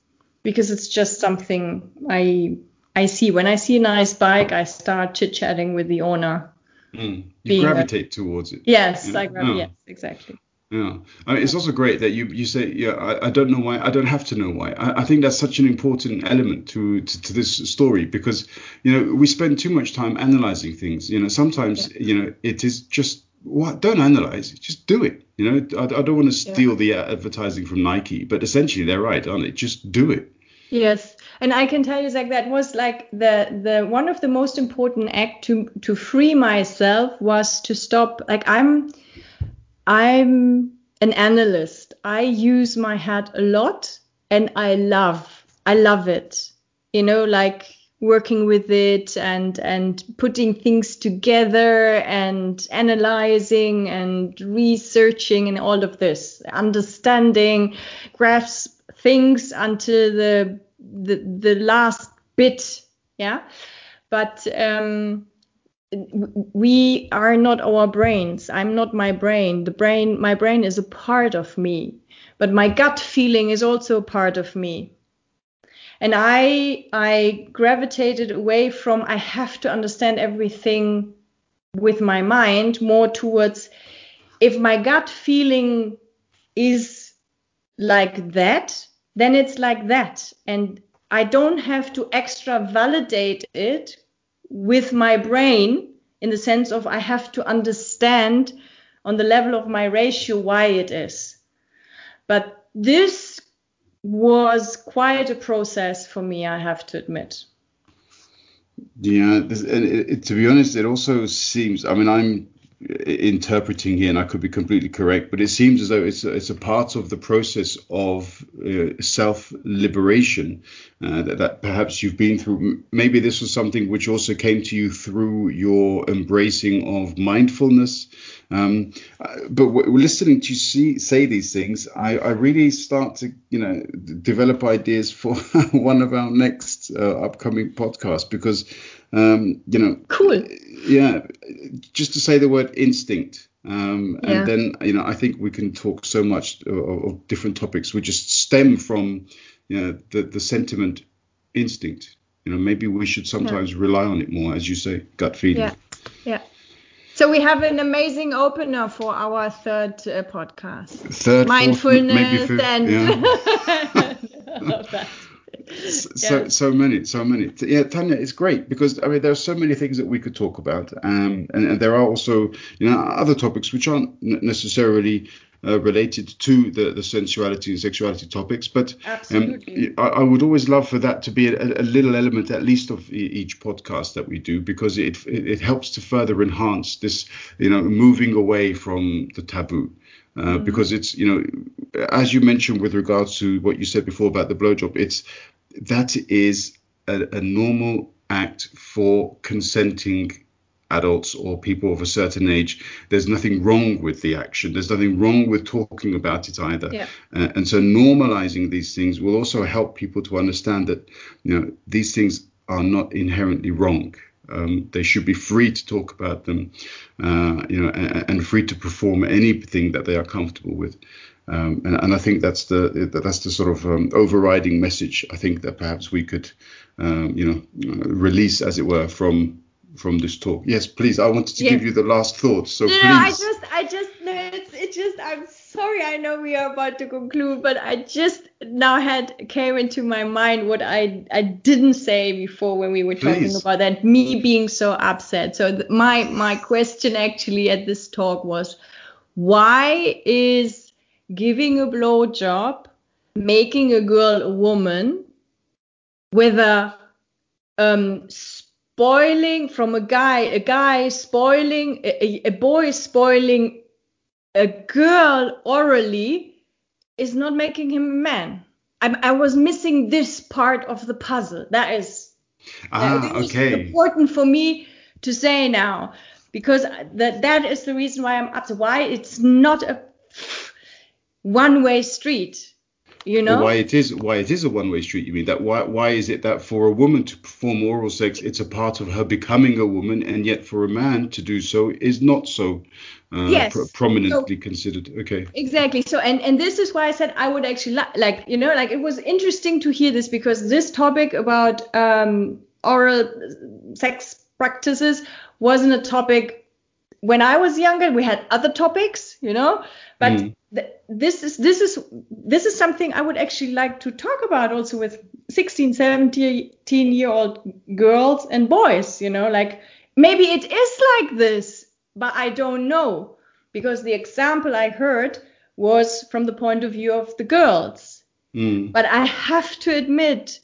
because it's just something I I see. When I see a nice bike, I start chit chatting with the owner. Mm. You gravitate towards it. Yes, yeah. I gravitate. Oh. Yes, exactly. Yeah, I mean, it's also great that you you say, yeah, I, I don't know why, I don't have to know why. I, I think that's such an important element to, to, to this story because you know we spend too much time analyzing things. You know, sometimes yeah. you know it is just what don't analyze, just do it. You know, I, I don't want to steal yeah. the advertising from Nike, but essentially they're right, aren't they? Just do it. Yes, and I can tell you like that was like the the one of the most important act to to free myself was to stop. Like I'm I'm an analyst. I use my head a lot and I love I love it. You know, like working with it and and putting things together and analyzing and researching and all of this understanding grasp things until the the, the last bit yeah but um we are not our brains. I'm not my brain. The brain, my brain is a part of me, but my gut feeling is also a part of me. And I, I gravitated away from I have to understand everything with my mind more towards if my gut feeling is like that, then it's like that. And I don't have to extra validate it with my brain in the sense of I have to understand on the level of my ratio why it is. But this was quite a process for me, I have to admit. Yeah, this, and it, it, to be honest, it also seems. I mean, I'm interpreting here, and I could be completely correct, but it seems as though it's a, it's a part of the process of uh, self liberation uh, that, that, perhaps you've been through. Maybe this was something which also came to you through your embracing of mindfulness. Um, but w- listening to you see, say these things, I, I, really start to, you know, develop ideas for [LAUGHS] one of our next uh, upcoming podcasts because um, you know, cool. Yeah, just to say the word instinct. Um, and yeah. then, you know, I think we can talk so much of, of different topics which just stem from, you know, the, the sentiment instinct. You know, maybe we should sometimes yeah. rely on it more, as you say, gut feeling. Yeah. Yeah. So we have an amazing opener for our third uh, podcast. Third, mindfulness fourth, and yeah. [LAUGHS] so so many so many yeah tanya it's great because i mean there are so many things that we could talk about um, and, and there are also you know other topics which aren't necessarily uh, related to the, the sensuality and sexuality topics. But um, I, I, would always love for that to be a, a, little element, at least, of each podcast that we do, because it, it, it helps to further enhance this, you know, moving away from the taboo. Uh, mm-hmm. Because it's, you know, as you mentioned with regards to what you said before about the blowjob, it's that is a, a normal act for consenting adults or people of a certain age. There's nothing wrong with the action. There's nothing wrong with talking about it either. Yeah. Uh, and so normalizing these things will also help people to understand that you know these things are not inherently wrong. Um, they should be free to talk about them, uh, you know, and, and, free to perform anything that they are comfortable with. Um, and, and, I think that's the that's the sort of um, overriding message. I think that perhaps we could, um, you know, release, as it were, from from this talk. Yes, please. I wanted to yes. give you the last thoughts. So no, please. I just, I just, no, it's, it just. I'm sorry. I know we are about to conclude, but I just now had came into my mind what I I didn't say before when we were talking please. about that. Me being so upset. So th- my my question actually at this talk was, why is giving a blowjob, making a girl a woman, whether um, spoiling from a guy, a guy spoiling, a, a boy spoiling a girl orally is not making him a man. I, I was missing this part of the puzzle. That is, ah, that is okay. important for me to say now because that that is the reason why I'm upset. Why it's not a one way street you know? Well, why it is why it is a one way street? You mean that why why is it that for a woman to perform oral sex it's a part of her becoming a woman and yet for a man to do so is not so uh, yes. pr- prominently so, considered? Okay. Exactly. So and and this is why i said i would actually li- like you know like it was interesting to hear this because this topic about um oral sex practices wasn't a topic when I was younger, we had other topics, you know, but Mm. th- this is this is this is something I would actually like to talk about also with 16, 17 year old girls and boys, you know, like maybe it is like this, but I don't know because the example I heard was from the point of view of the girls. Mm. But I have to admit,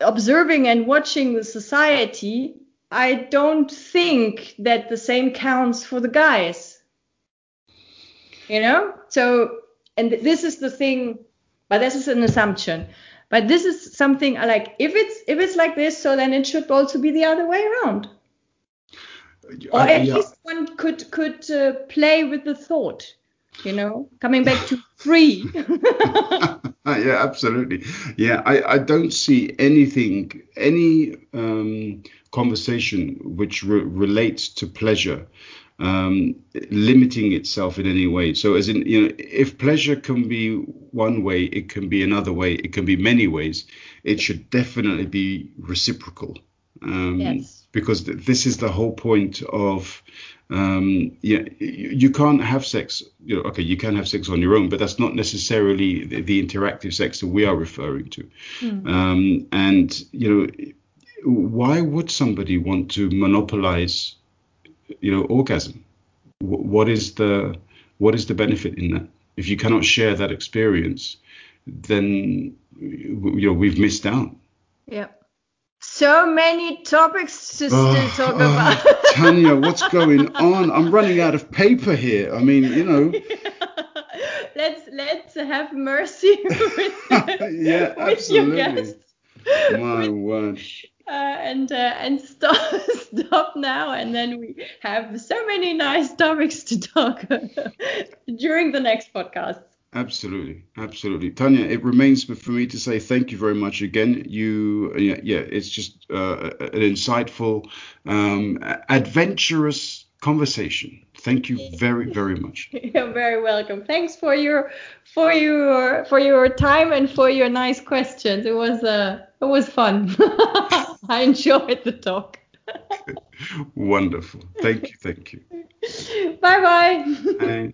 observing and watching the society, I don't think that the same counts for the guys. You know? So, and this is the thing, but this is an assumption. But this is something I like. If it's if it's like this, so then it should also be the other way around. Or at yeah. least one could could uh, play with the thought. You know, coming back to free. [LAUGHS] yeah, absolutely. Yeah, I, I don't see anything, any um, conversation which re- relates to pleasure um, limiting itself in any way. So, as in, you know, if pleasure can be one way, it can be another way, it can be many ways, it should definitely be reciprocal. Um, Yes. Because th- this is the whole point of um yeah you, can't have sex you know okay you can have sex on your own but that's not necessarily the, the interactive sex that we are referring to. Um and you know why would somebody want to monopolize you know orgasm? Wh- what is the what is the benefit in that? If you cannot share that experience then you know we've missed out. Yeah. So many topics to still Oh, talk oh, about. [LAUGHS] Tanya, what's [LAUGHS] going on? I'm running out of paper here. I mean, you know, [LAUGHS] let's let's have mercy with, Yeah, with your guests. my word. Uh, and uh, and stop stop now and then we have so many nice topics to talk during the next podcast. Absolutely, absolutely, Tanya. It remains for me to say thank you very much again. You, yeah, yeah it's just uh, an insightful, um, adventurous conversation. Thank you very, very much. [LAUGHS] You're very welcome. Thanks for your for your for your time and for your nice questions. It was uh it was fun. [LAUGHS] I enjoyed the talk. [LAUGHS] Wonderful. Thank you, thank you. Bye bye.